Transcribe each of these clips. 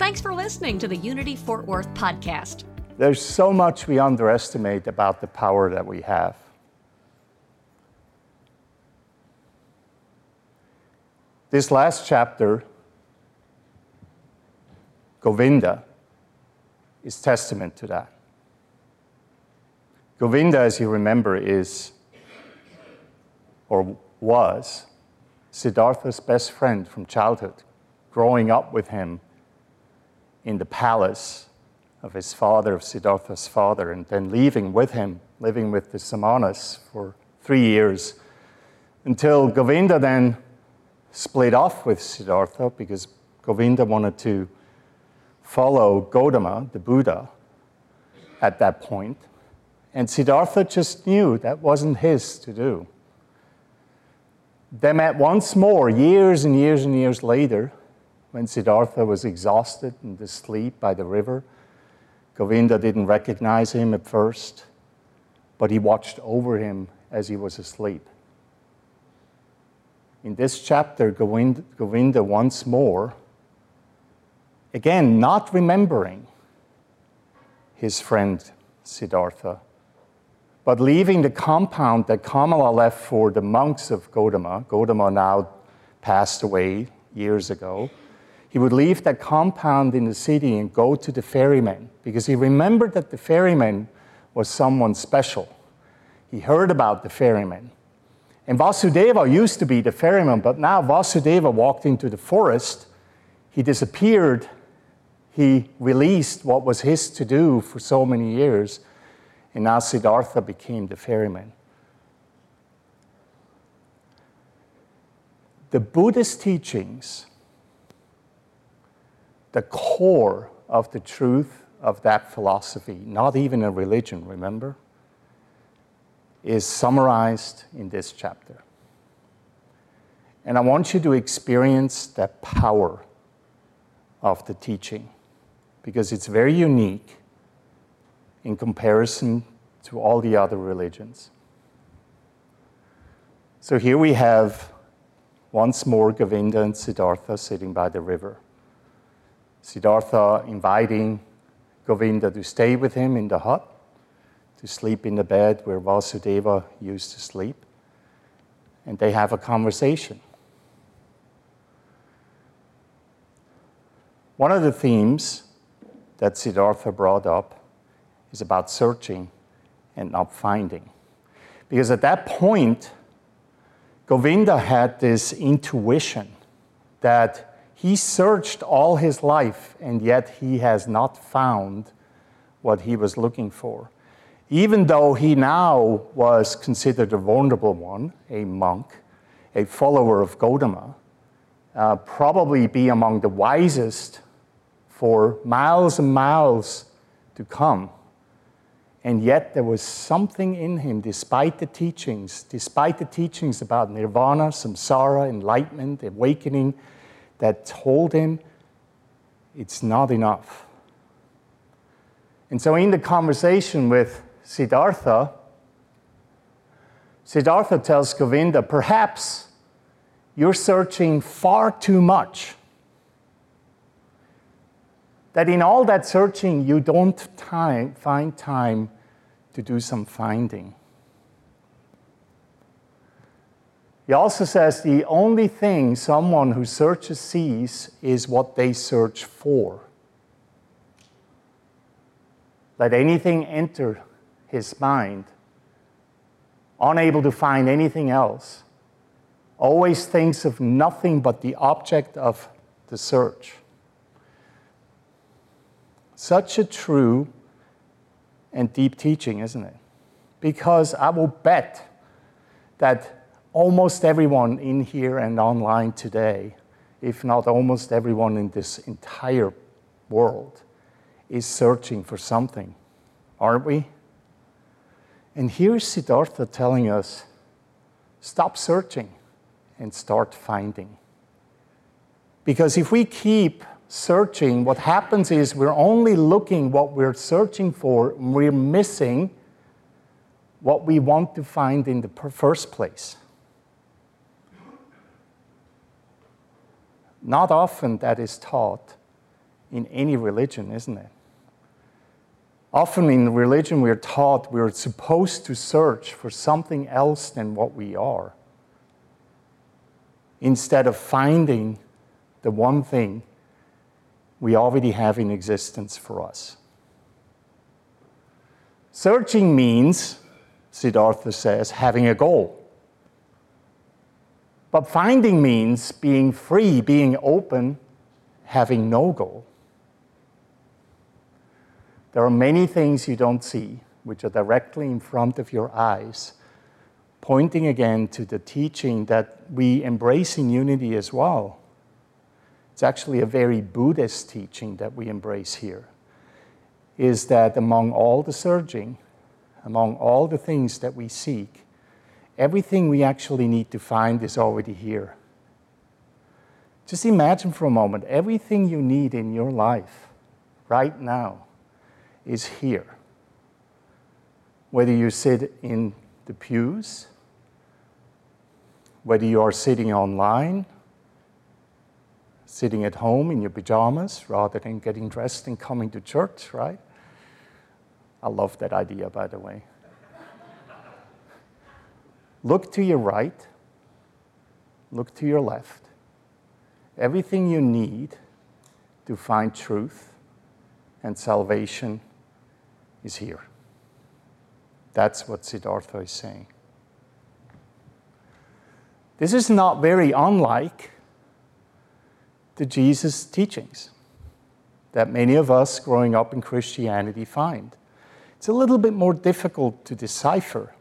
Thanks for listening to the Unity Fort Worth podcast. There's so much we underestimate about the power that we have. This last chapter, Govinda, is testament to that. Govinda, as you remember, is or was Siddhartha's best friend from childhood, growing up with him in the palace of his father, of Siddhartha's father, and then leaving with him, living with the Samanas for three years, until Govinda then split off with Siddhartha because Govinda wanted to follow Gautama, the Buddha, at that point. And Siddhartha just knew that wasn't his to do. They met once more, years and years and years later, when Siddhartha was exhausted and asleep by the river. Govinda didn't recognize him at first, but he watched over him as he was asleep. In this chapter, Govinda, Govinda once more Again, not remembering his friend Siddhartha, but leaving the compound that Kamala left for the monks of Gautama. Gautama now passed away years ago. He would leave that compound in the city and go to the ferryman because he remembered that the ferryman was someone special. He heard about the ferryman. And Vasudeva used to be the ferryman, but now Vasudeva walked into the forest. He disappeared he released what was his to do for so many years, and now Siddhartha became the ferryman. The Buddhist teachings, the core of the truth of that philosophy, not even a religion, remember, is summarized in this chapter. And I want you to experience that power of the teaching because it's very unique in comparison to all the other religions. So here we have once more Govinda and Siddhartha sitting by the river. Siddhartha inviting Govinda to stay with him in the hut, to sleep in the bed where Vasudeva used to sleep. And they have a conversation. One of the themes that Siddhartha brought up is about searching and not finding. Because at that point, Govinda had this intuition that he searched all his life and yet he has not found what he was looking for. Even though he now was considered a vulnerable one, a monk, a follower of Gautama, uh, probably be among the wisest for miles and miles to come. And yet there was something in him, despite the teachings, despite the teachings about nirvana, samsara, enlightenment, awakening, that told him it's not enough. And so, in the conversation with Siddhartha, Siddhartha tells Govinda, perhaps you're searching far too much that in all that searching, you don't time, find time to do some finding. He also says the only thing someone who searches sees is what they search for. Let anything enter his mind, unable to find anything else, always thinks of nothing but the object of the search. Such a true and deep teaching, isn't it? Because I will bet that almost everyone in here and online today, if not almost everyone in this entire world, is searching for something, aren't we? And here's Siddhartha telling us stop searching and start finding. Because if we keep searching, what happens is we're only looking what we're searching for, and we're missing what we want to find in the first place. Not often that is taught in any religion, isn't it? Often in religion, we're taught we're supposed to search for something else than what we are, instead of finding the one thing we already have in existence for us. Searching means, Siddhartha says, having a goal. But finding means being free, being open, having no goal. There are many things you don't see, which are directly in front of your eyes, pointing again to the teaching that we embrace in unity as well. It's actually a very Buddhist teaching that we embrace here. Is that among all the searching, among all the things that we seek, everything we actually need to find is already here. Just imagine for a moment everything you need in your life right now is here. Whether you sit in the pews, whether you are sitting online, sitting at home in your pajamas rather than getting dressed and coming to church, right? I love that idea, by the way. Look to your right, look to your left. Everything you need to find truth and salvation is here. That's what Siddhartha is saying. This is not very unlike the Jesus teachings that many of us growing up in Christianity find. It's a little bit more difficult to decipher.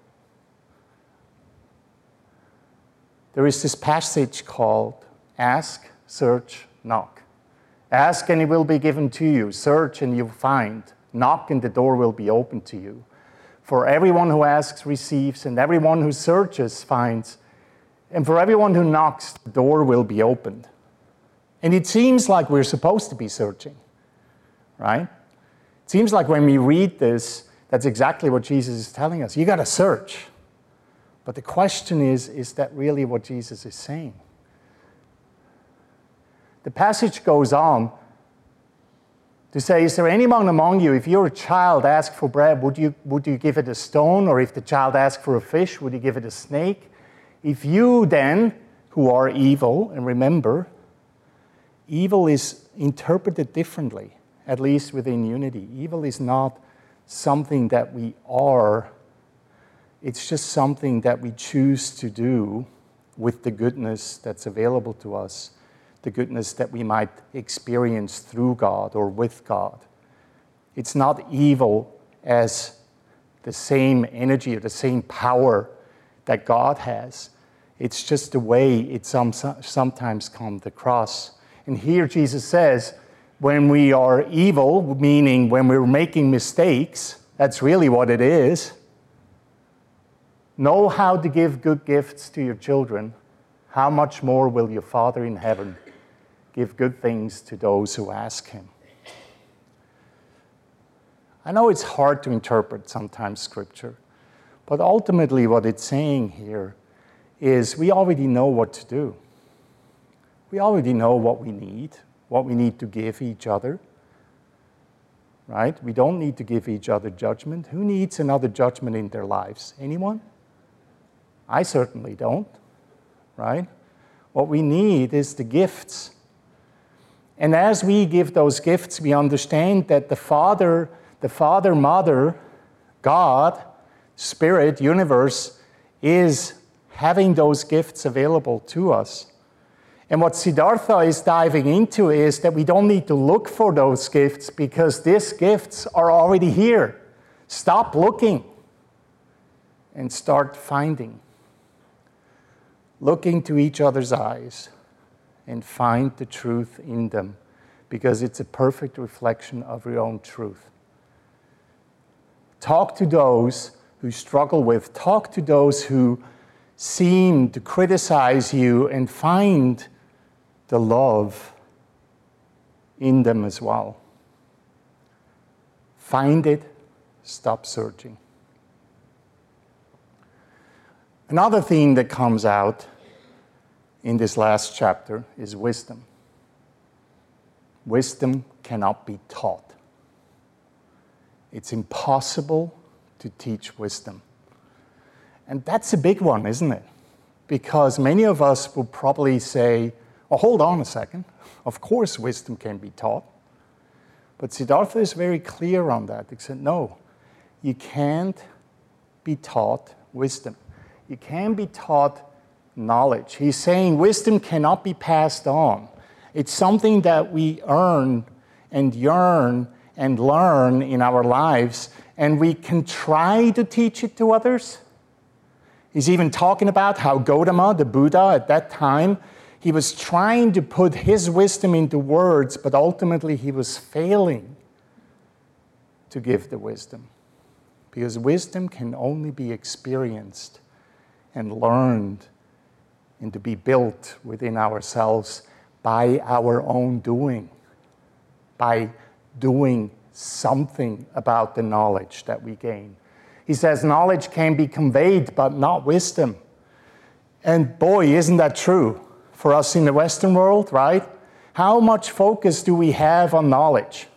There is this passage called Ask, Search, Knock. Ask and it will be given to you. Search and you'll find. Knock and the door will be opened to you. For everyone who asks receives, and everyone who searches finds. And for everyone who knocks, the door will be opened. And it seems like we're supposed to be searching, right? It seems like when we read this, that's exactly what Jesus is telling us. You got to search. But the question is is that really what Jesus is saying? The passage goes on to say, Is there anyone among you, if your child asks for bread, would you, would you give it a stone? Or if the child asks for a fish, would you give it a snake? If you then, who are evil, and remember, evil is interpreted differently, at least within unity. Evil is not something that we are, it's just something that we choose to do with the goodness that's available to us the goodness that we might experience through God or with God. It's not evil as the same energy or the same power that God has. It's just the way it some, sometimes comes across. And here Jesus says, when we are evil, meaning when we're making mistakes, that's really what it is. Know how to give good gifts to your children. How much more will your Father in heaven give good things to those who ask him. I know it's hard to interpret sometimes scripture, but ultimately, what it's saying here is we already know what to do. We already know what we need, what we need to give each other. Right? We don't need to give each other judgment. Who needs another judgment in their lives? Anyone? I certainly don't. Right? What we need is the gifts and as we give those gifts, we understand that the Father, the Father, Mother, God, Spirit, universe is having those gifts available to us. And what Siddhartha is diving into is that we don't need to look for those gifts because these gifts are already here. Stop looking and start finding. Look into each other's eyes and find the truth in them because it's a perfect reflection of your own truth. Talk to those who struggle with, talk to those who seem to criticize you and find the love in them as well. Find it, stop searching. Another theme that comes out in this last chapter is wisdom. Wisdom cannot be taught. It's impossible to teach wisdom. And that's a big one, isn't it? Because many of us will probably say, well, hold on a second. Of course, wisdom can be taught. But Siddhartha is very clear on that. He said, no, you can't be taught wisdom. You can be taught knowledge. He's saying wisdom cannot be passed on. It's something that we earn and yearn and learn in our lives, and we can try to teach it to others. He's even talking about how Gotama, the Buddha at that time, he was trying to put his wisdom into words, but ultimately he was failing to give the wisdom. Because wisdom can only be experienced and learned and to be built within ourselves by our own doing, by doing something about the knowledge that we gain. He says knowledge can be conveyed, but not wisdom. And boy, isn't that true for us in the Western world, right? How much focus do we have on knowledge?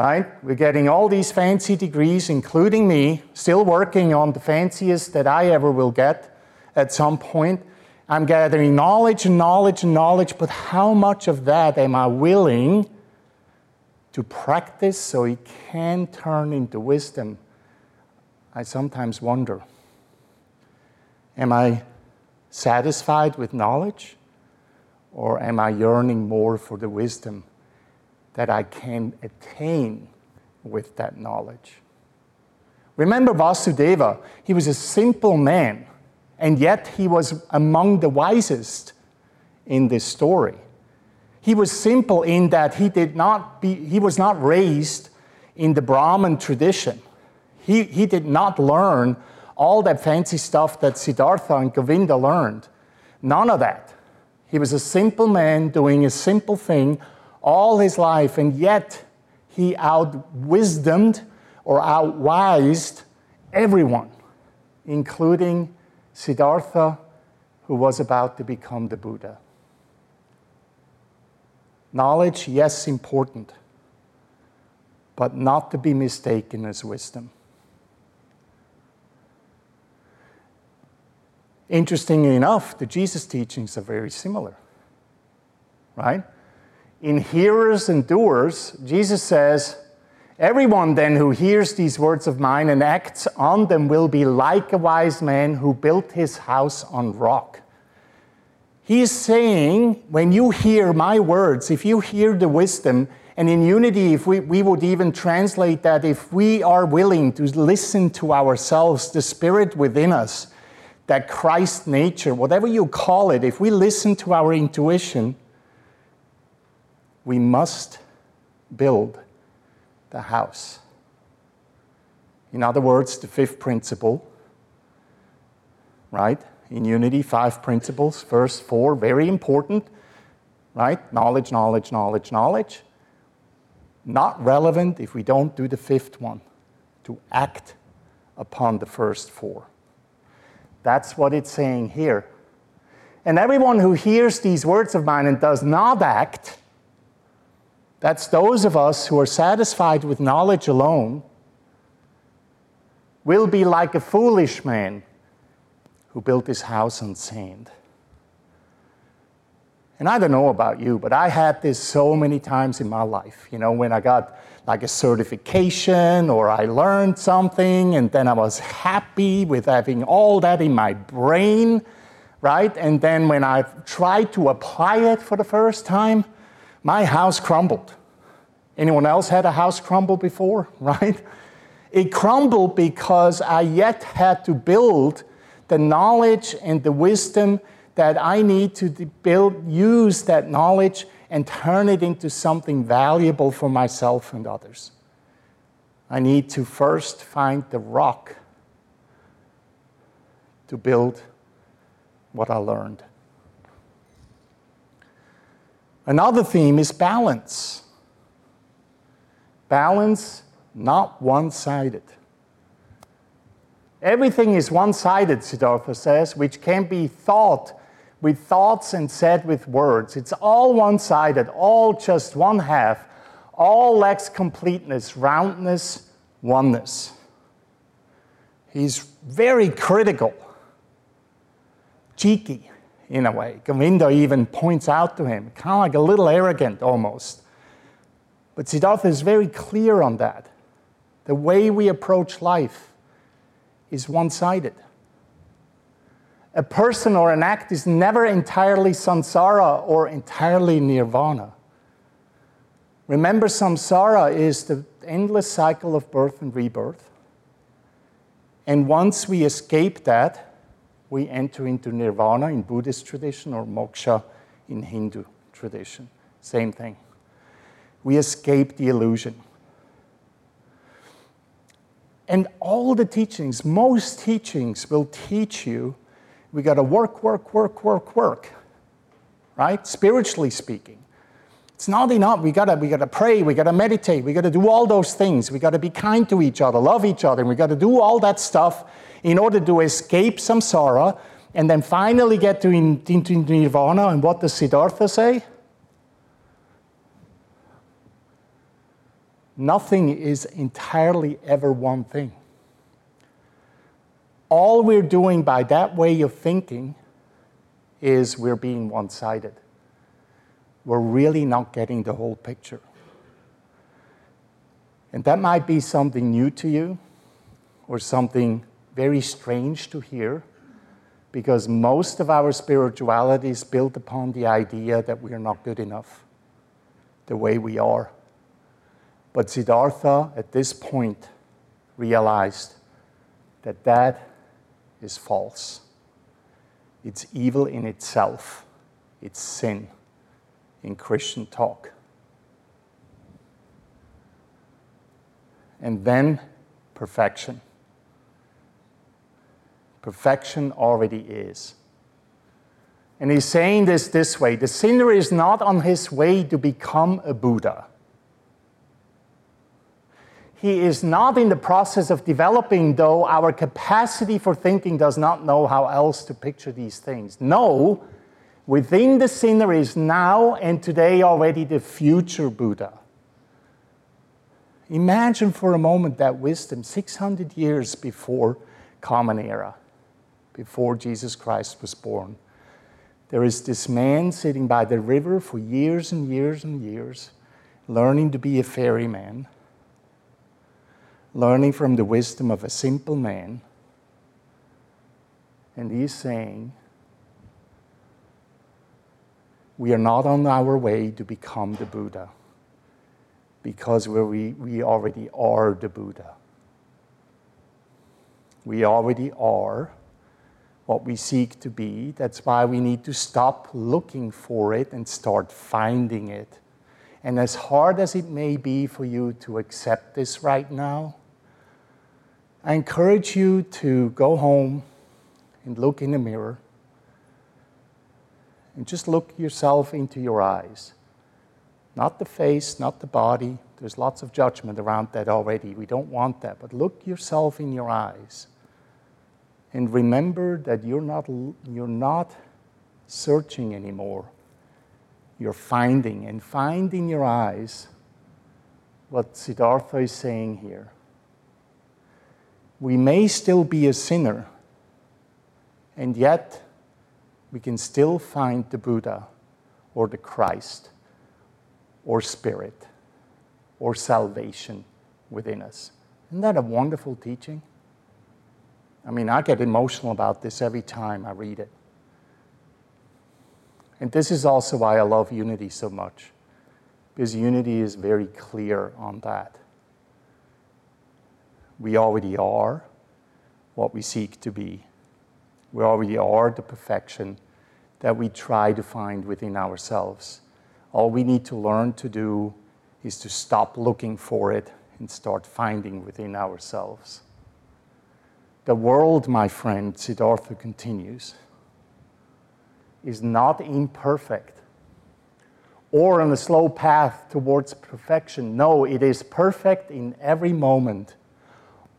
Right? We're getting all these fancy degrees, including me, still working on the fanciest that I ever will get at some point. I'm gathering knowledge and knowledge and knowledge, but how much of that am I willing to practice so it can turn into wisdom? I sometimes wonder. Am I satisfied with knowledge? Or am I yearning more for the wisdom that I can attain with that knowledge? Remember Vasudeva, he was a simple man and yet he was among the wisest in this story. He was simple in that he did not be, he was not raised in the Brahmin tradition. He, he did not learn all that fancy stuff that Siddhartha and Govinda learned. None of that. He was a simple man doing a simple thing all his life, and yet he outwisdomed or outwised everyone, including Siddhartha, who was about to become the Buddha. Knowledge, yes, important, but not to be mistaken as wisdom. Interestingly enough, the Jesus teachings are very similar, right? In hearers and doers, Jesus says, Everyone then who hears these words of mine and acts on them will be like a wise man who built his house on rock. He is saying, when you hear my words, if you hear the wisdom, and in unity, if we, we would even translate that, if we are willing to listen to ourselves, the spirit within us, that Christ nature, whatever you call it, if we listen to our intuition, we must build the house. In other words, the fifth principle, right? In unity, five principles. First four, very important, right? Knowledge, knowledge, knowledge, knowledge. Not relevant if we don't do the fifth one, to act upon the first four. That's what it's saying here. And everyone who hears these words of mine and does not act, that's those of us who are satisfied with knowledge alone will be like a foolish man who built his house on sand. And I don't know about you, but I had this so many times in my life. You know, when I got like a certification or I learned something and then I was happy with having all that in my brain, right? And then when I tried to apply it for the first time, my house crumbled. Anyone else had a house crumble before, right? It crumbled because I yet had to build the knowledge and the wisdom that I need to build, use that knowledge and turn it into something valuable for myself and others. I need to first find the rock to build what I learned. Another theme is balance. Balance, not one sided. Everything is one sided, Siddhartha says, which can be thought with thoughts and said with words. It's all one sided, all just one half, all lacks completeness, roundness, oneness. He's very critical, cheeky in a way. Govinda even points out to him, kind of like a little arrogant almost. But Siddhartha is very clear on that. The way we approach life is one sided. A person or an act is never entirely samsara or entirely nirvana. Remember, samsara is the endless cycle of birth and rebirth. And once we escape that, we enter into nirvana in Buddhist tradition or moksha in Hindu tradition. Same thing. We escape the illusion. And all the teachings, most teachings will teach you we got to work, work, work, work, work, right? Spiritually speaking. It's not enough. We gotta, we gotta pray, we gotta meditate, we gotta do all those things. We gotta be kind to each other, love each other, and we gotta do all that stuff in order to escape samsara and then finally get to in, into nirvana. And what does Siddhartha say? Nothing is entirely ever one thing all we're doing by that way of thinking is we're being one sided. We're really not getting the whole picture. And that might be something new to you or something very strange to hear because most of our spirituality is built upon the idea that we are not good enough the way we are. But Siddhartha, at this point, realized that that is false. It's evil in itself, it's sin in Christian talk. And then perfection. Perfection already is. And he's saying this this way the sinner is not on his way to become a Buddha he is not in the process of developing, though our capacity for thinking does not know how else to picture these things. No, within the sinner is now and today already the future Buddha. Imagine for a moment that wisdom 600 years before Common Era, before Jesus Christ was born. There is this man sitting by the river for years and years and years, learning to be a ferryman learning from the wisdom of a simple man. And he's saying, we are not on our way to become the Buddha because we, we already are the Buddha. We already are what we seek to be. That's why we need to stop looking for it and start finding it. And as hard as it may be for you to accept this right now, I encourage you to go home and look in the mirror and just look yourself into your eyes. Not the face, not the body. There's lots of judgment around that already. We don't want that. But look yourself in your eyes and remember that you're not, you're not searching anymore. You're finding, and find in your eyes what Siddhartha is saying here we may still be a sinner, and yet we can still find the Buddha or the Christ or Spirit or salvation within us. Isn't that a wonderful teaching? I mean, I get emotional about this every time I read it. And this is also why I love unity so much, because unity is very clear on that we already are what we seek to be. We already are the perfection that we try to find within ourselves. All we need to learn to do is to stop looking for it and start finding within ourselves. The world, my friend, Siddhartha continues, is not imperfect or on a slow path towards perfection. No, it is perfect in every moment.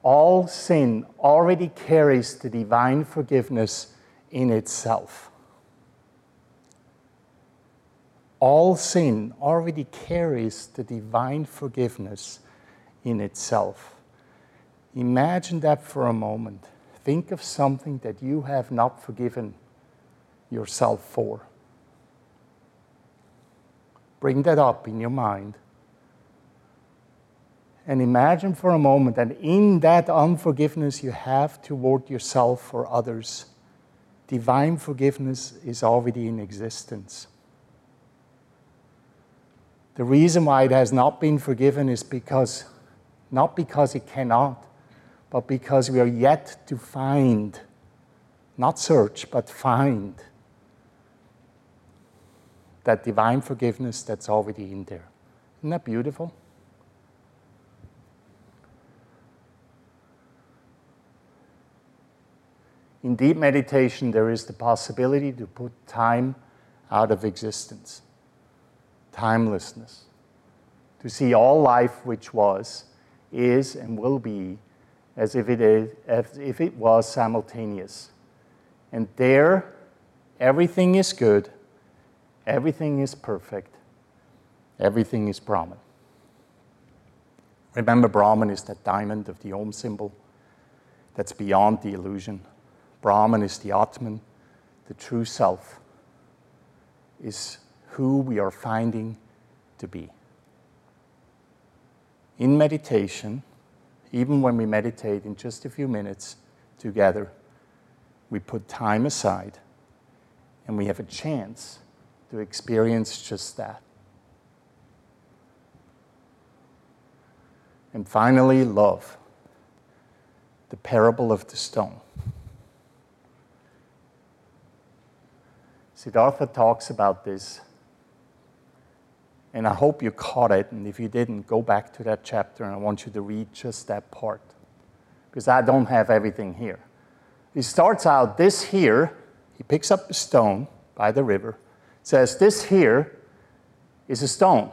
All sin already carries the divine forgiveness in itself. All sin already carries the divine forgiveness in itself. Imagine that for a moment. Think of something that you have not forgiven yourself for. Bring that up in your mind. And imagine for a moment that in that unforgiveness you have toward yourself or others, divine forgiveness is already in existence. The reason why it has not been forgiven is because, not because it cannot, but because we are yet to find, not search, but find that divine forgiveness that's already in there. Isn't that beautiful? In deep meditation, there is the possibility to put time out of existence, timelessness, to see all life which was, is, and will be as if it, is, as if it was simultaneous. And there, everything is good, everything is perfect, everything is Brahman. Remember, Brahman is that diamond of the Om symbol that's beyond the illusion. Brahman is the Atman, the true self, is who we are finding to be. In meditation, even when we meditate in just a few minutes together, we put time aside and we have a chance to experience just that. And finally, love, the parable of the stone. Siddhartha talks about this and I hope you caught it. And if you didn't, go back to that chapter and I want you to read just that part. Because I don't have everything here. He starts out this here, he picks up a stone by the river, says, This here is a stone.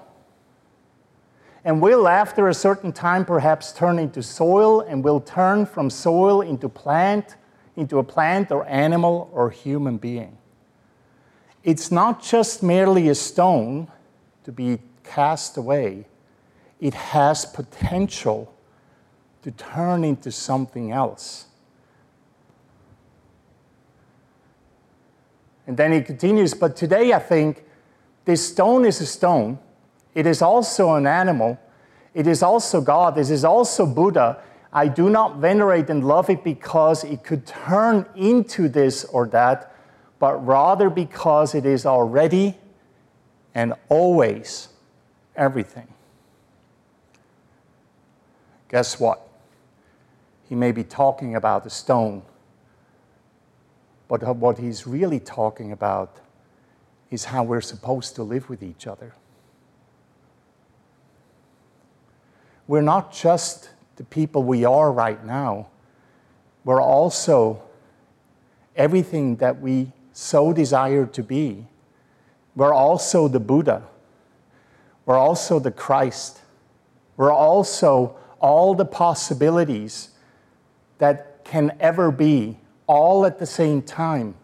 And will, after a certain time, perhaps turn into soil, and will turn from soil into plant, into a plant or animal or human being. It's not just merely a stone to be cast away, it has potential to turn into something else. And then he continues, but today I think this stone is a stone. It is also an animal. It is also God. This is also Buddha. I do not venerate and love it because it could turn into this or that, but rather because it is already and always everything. Guess what? He may be talking about a stone, but what he's really talking about is how we're supposed to live with each other. We're not just the people we are right now, we're also everything that we so desire to be we're also the Buddha. We're also the Christ. We're also all the possibilities that can ever be, all at the same time.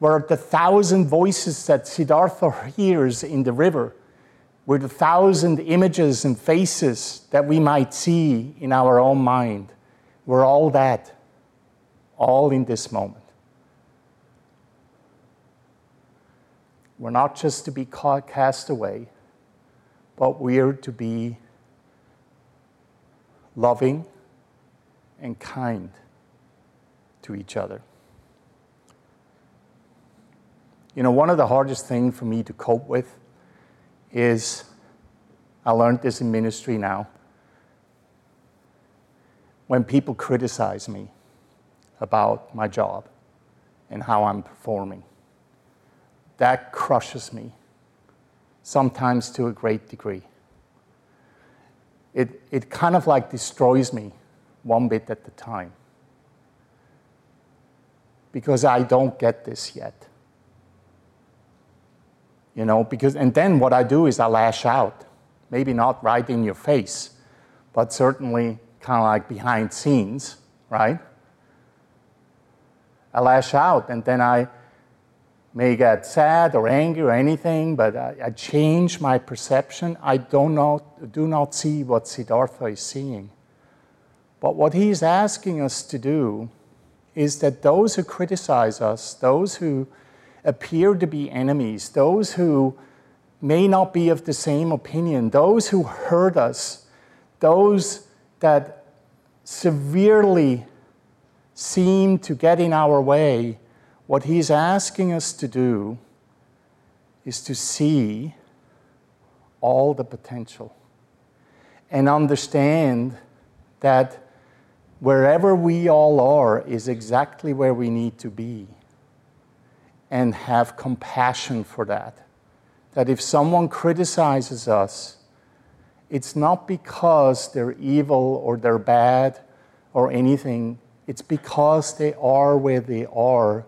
We're the thousand voices that Siddhartha hears in the river. We're the thousand images and faces that we might see in our own mind. We're all that, all in this moment. We're not just to be cast away, but we're to be loving and kind to each other. You know, one of the hardest things for me to cope with is I learned this in ministry now. When people criticize me about my job and how I'm performing that crushes me sometimes to a great degree. It, it kind of like destroys me one bit at a time because I don't get this yet. You know, because, and then what I do is I lash out. Maybe not right in your face, but certainly kind of like behind scenes, right? I lash out and then I may get sad or angry or anything, but I, I change my perception. I do not, do not see what Siddhartha is seeing. But what he's asking us to do is that those who criticize us, those who appear to be enemies, those who may not be of the same opinion, those who hurt us, those that severely seem to get in our way, what he's asking us to do is to see all the potential and understand that wherever we all are is exactly where we need to be and have compassion for that. That if someone criticizes us, it's not because they're evil or they're bad or anything, it's because they are where they are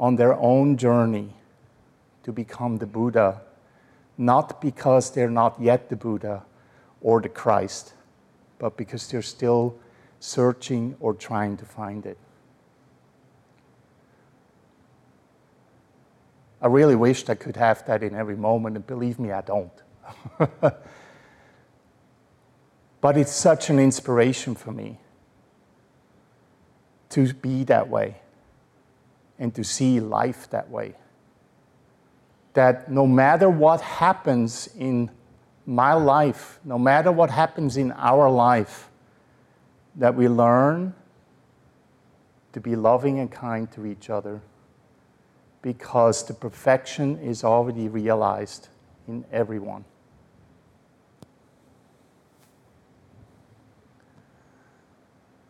on their own journey to become the Buddha, not because they're not yet the Buddha or the Christ, but because they're still searching or trying to find it. I really wished I could have that in every moment, and believe me, I don't. but it's such an inspiration for me to be that way and to see life that way. That no matter what happens in my life, no matter what happens in our life, that we learn to be loving and kind to each other because the perfection is already realized in everyone.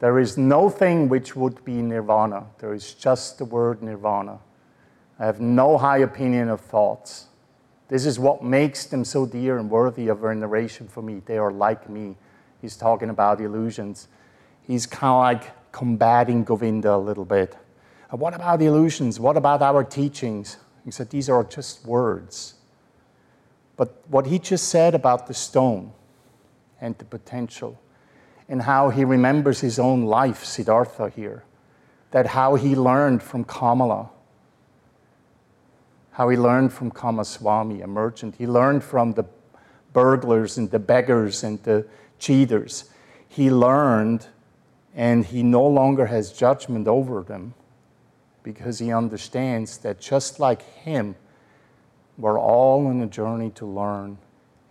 There is no thing which would be nirvana. There is just the word nirvana. I have no high opinion of thoughts. This is what makes them so dear and worthy of veneration for me. They are like me. He's talking about illusions. He's kind of like combating Govinda a little bit. What about illusions? What about our teachings? He said, These are just words. But what he just said about the stone and the potential, and how he remembers his own life, Siddhartha here, that how he learned from Kamala, how he learned from Kamaswami, a merchant. He learned from the burglars and the beggars and the cheaters. He learned, and he no longer has judgment over them because he understands that just like him, we're all on a journey to learn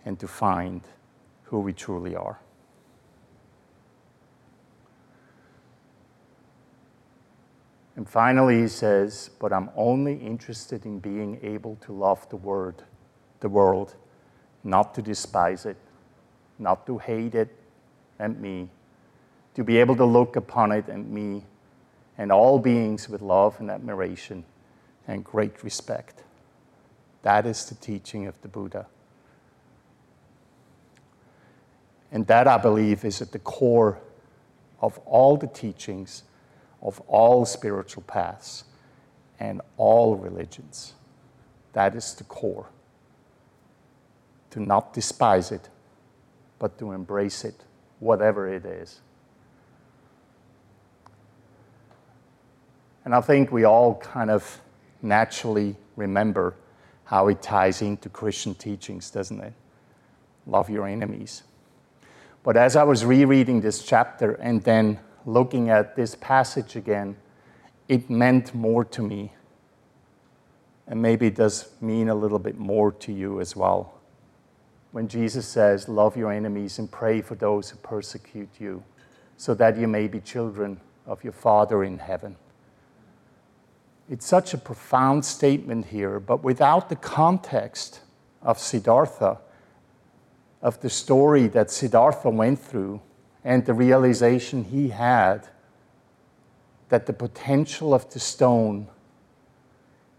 and to find who we truly are. And finally, he says, But I'm only interested in being able to love the word, the world, not to despise it, not to hate it and me, to be able to look upon it and me and all beings with love and admiration and great respect. That is the teaching of the Buddha. And that, I believe, is at the core of all the teachings of all spiritual paths and all religions. That is the core. To not despise it, but to embrace it, whatever it is. And I think we all kind of naturally remember how it ties into Christian teachings, doesn't it? Love your enemies. But as I was rereading this chapter and then looking at this passage again, it meant more to me. And maybe it does mean a little bit more to you as well. When Jesus says, Love your enemies and pray for those who persecute you, so that you may be children of your Father in heaven. It's such a profound statement here, but without the context of Siddhartha, of the story that Siddhartha went through, and the realization he had that the potential of the stone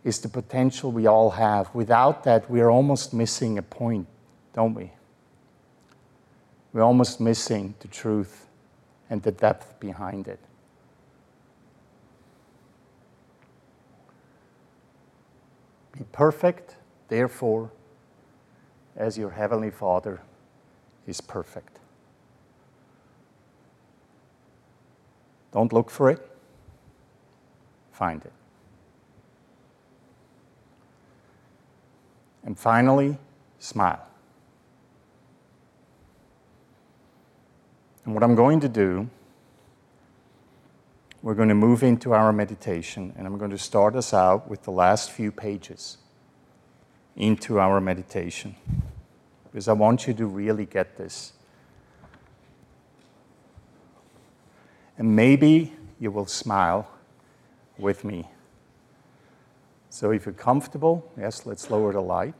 is the potential we all have. Without that, we are almost missing a point, don't we? We're almost missing the truth and the depth behind it. Be perfect, therefore, as your Heavenly Father is perfect. Don't look for it, find it. And finally, smile. And what I'm going to do, we're going to move into our meditation, and I'm going to start us out with the last few pages into our meditation. Because I want you to really get this. And maybe you will smile with me. So if you're comfortable, yes, let's lower the light.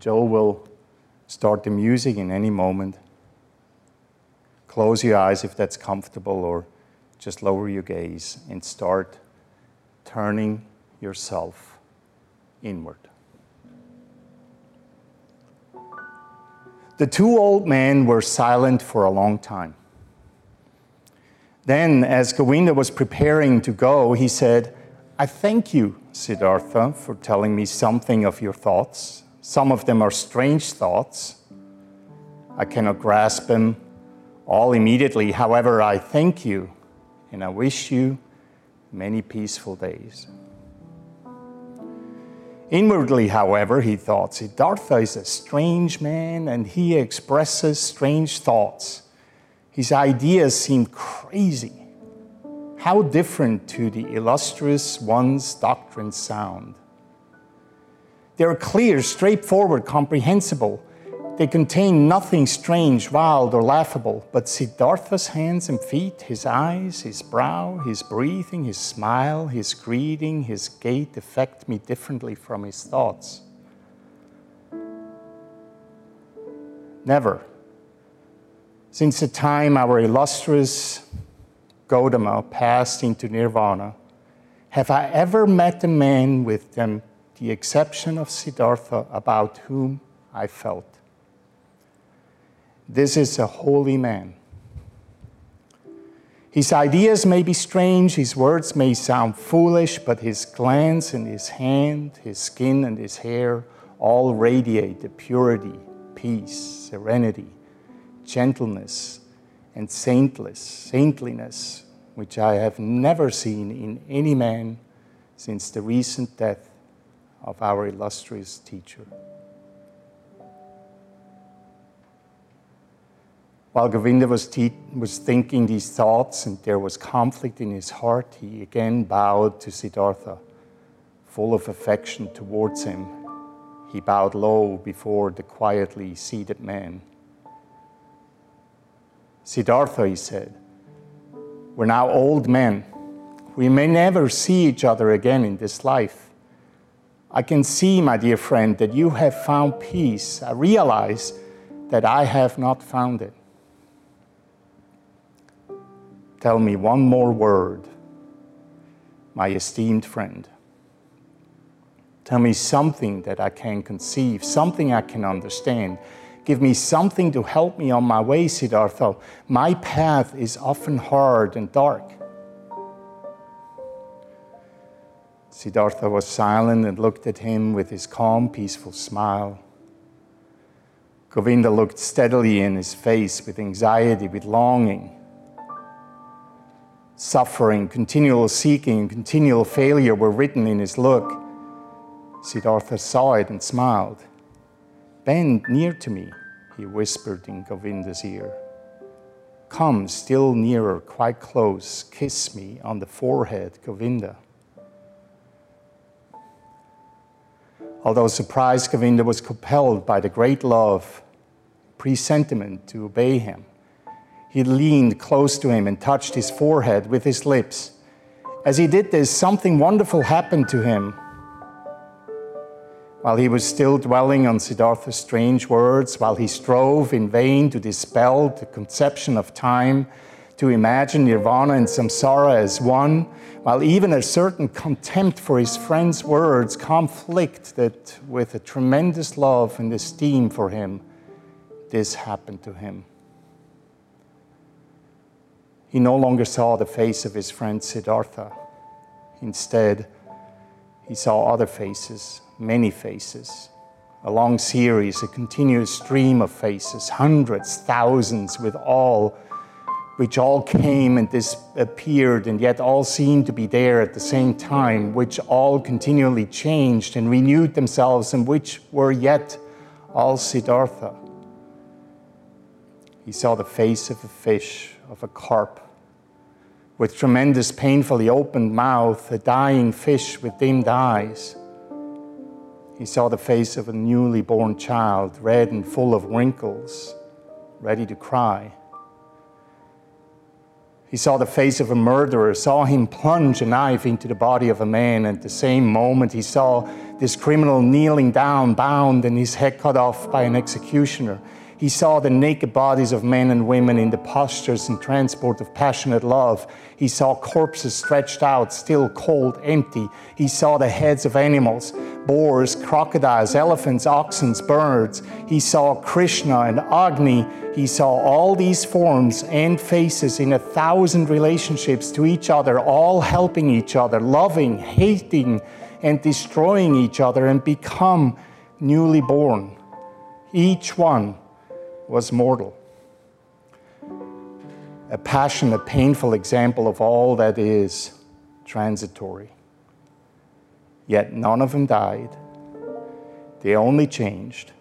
Joe will start the music in any moment. Close your eyes if that's comfortable, or just lower your gaze and start turning yourself inward. The two old men were silent for a long time. Then, as Govinda was preparing to go, he said, I thank you, Siddhartha, for telling me something of your thoughts. Some of them are strange thoughts. I cannot grasp them all immediately. However, I thank you and I wish you many peaceful days. Inwardly, however, he thought, Siddhartha is a strange man and he expresses strange thoughts. His ideas seem crazy. How different to the illustrious one's doctrines sound. They are clear, straightforward, comprehensible. They contain nothing strange, wild, or laughable, but Siddhartha's hands and feet, his eyes, his brow, his breathing, his smile, his greeting, his gait affect me differently from his thoughts. Never since the time our illustrious Gautama passed into nirvana, have I ever met a man with them, the exception of Siddhartha, about whom I felt. This is a holy man. His ideas may be strange, his words may sound foolish, but his glance and his hand, his skin and his hair all radiate the purity, peace, serenity, gentleness, and saintless, saintliness, which I have never seen in any man since the recent death of our illustrious teacher. While Govinda was, te- was thinking these thoughts and there was conflict in his heart, he again bowed to Siddhartha, full of affection towards him. He bowed low before the quietly seated man. Siddhartha, he said, we're now old men. We may never see each other again in this life. I can see, my dear friend, that you have found peace. I realize that I have not found it. Tell me one more word, my esteemed friend. Tell me something that I can conceive, something I can understand. Give me something to help me on my way, Siddhartha. My path is often hard and dark. Siddhartha was silent and looked at him with his calm, peaceful smile. Govinda looked steadily in his face with anxiety, with longing. Suffering, continual seeking, continual failure were written in his look. Siddhartha saw it and smiled. Bend near to me, he whispered in Govinda's ear. Come still nearer, quite close, kiss me on the forehead, Govinda. Although surprised, Govinda was compelled by the great love, presentiment to obey him. He leaned close to him and touched his forehead with his lips. As he did this, something wonderful happened to him. While he was still dwelling on Siddhartha's strange words, while he strove in vain to dispel the conception of time, to imagine nirvana and samsara as one, while even a certain contempt for his friend's words conflicted with a tremendous love and esteem for him, this happened to him. He no longer saw the face of his friend Siddhartha. Instead, he saw other faces, many faces, a long series, a continuous stream of faces, hundreds, thousands, with all, which all came and disappeared, and yet all seemed to be there at the same time, which all continually changed and renewed themselves, and which were yet all Siddhartha. He saw the face of a fish, of a carp, with tremendous, painfully opened mouth, a dying fish with dimmed eyes. He saw the face of a newly born child, red and full of wrinkles, ready to cry. He saw the face of a murderer, saw him plunge a knife into the body of a man. At the same moment, he saw this criminal kneeling down, bound, and his head cut off by an executioner. He saw the naked bodies of men and women in the postures and transport of passionate love. He saw corpses stretched out, still cold, empty. He saw the heads of animals boars, crocodiles, elephants, oxen, birds. He saw Krishna and Agni. He saw all these forms and faces in a thousand relationships to each other, all helping each other, loving, hating, and destroying each other, and become newly born. Each one was mortal. A passionate, painful example of all that is transitory. Yet none of them died. They only changed.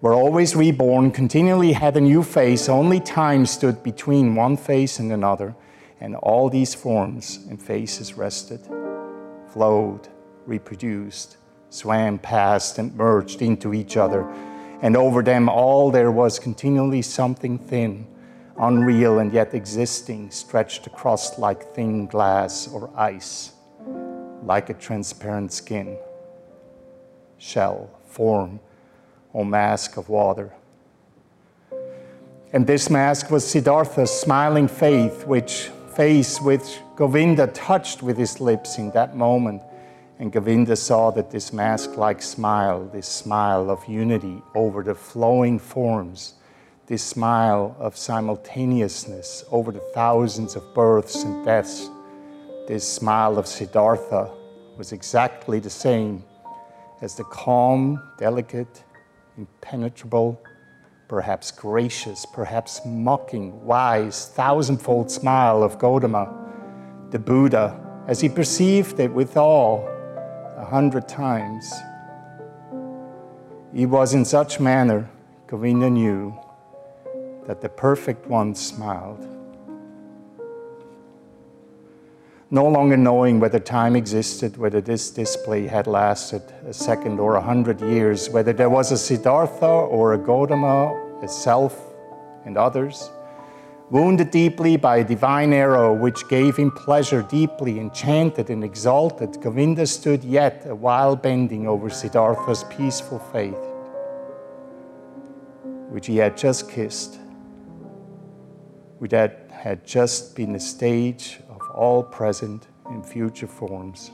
Were always reborn, continually had a new face, only time stood between one face and another, and all these forms and faces rested, flowed, reproduced, swam past, and merged into each other and over them all there was continually something thin, unreal and yet existing, stretched across like thin glass or ice, like a transparent skin, shell, form, or mask of water. And this mask was Siddhartha's smiling faith, which face which Govinda touched with his lips in that moment and Govinda saw that this mask like smile, this smile of unity over the flowing forms, this smile of simultaneousness over the thousands of births and deaths, this smile of Siddhartha was exactly the same as the calm, delicate, impenetrable, perhaps gracious, perhaps mocking, wise, thousandfold smile of Gautama, the Buddha, as he perceived it with awe a hundred times. It was in such manner Govinda knew that the perfect one smiled. No longer knowing whether time existed, whether this display had lasted a second or a hundred years, whether there was a Siddhartha or a Gautama, a self and others, wounded deeply by a divine arrow which gave him pleasure deeply, enchanted and exalted, Govinda stood yet a while bending over Siddhartha's peaceful faith, which he had just kissed, which had, had just been the stage of all present and future forms.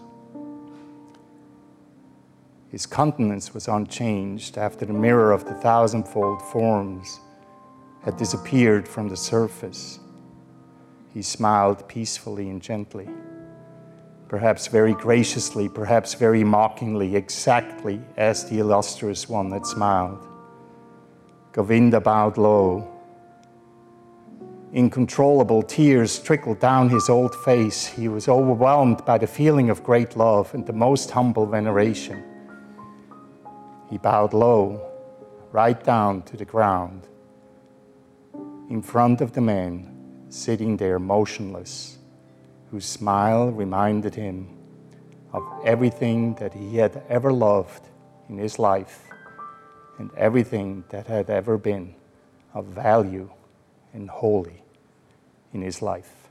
His countenance was unchanged after the mirror of the thousandfold forms had disappeared from the surface. He smiled peacefully and gently, perhaps very graciously, perhaps very mockingly, exactly as the illustrious one had smiled. Govinda bowed low. Incontrollable tears trickled down his old face. He was overwhelmed by the feeling of great love and the most humble veneration. He bowed low, right down to the ground in front of the man sitting there motionless, whose smile reminded him of everything that he had ever loved in his life and everything that had ever been of value and holy in his life.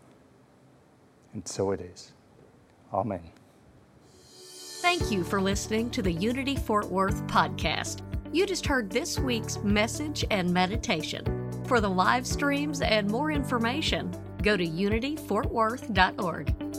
And so it is. Amen. Thank you for listening to the Unity Fort Worth podcast. You just heard this week's message and meditation. For the live streams and more information, go to unityfortworth.org.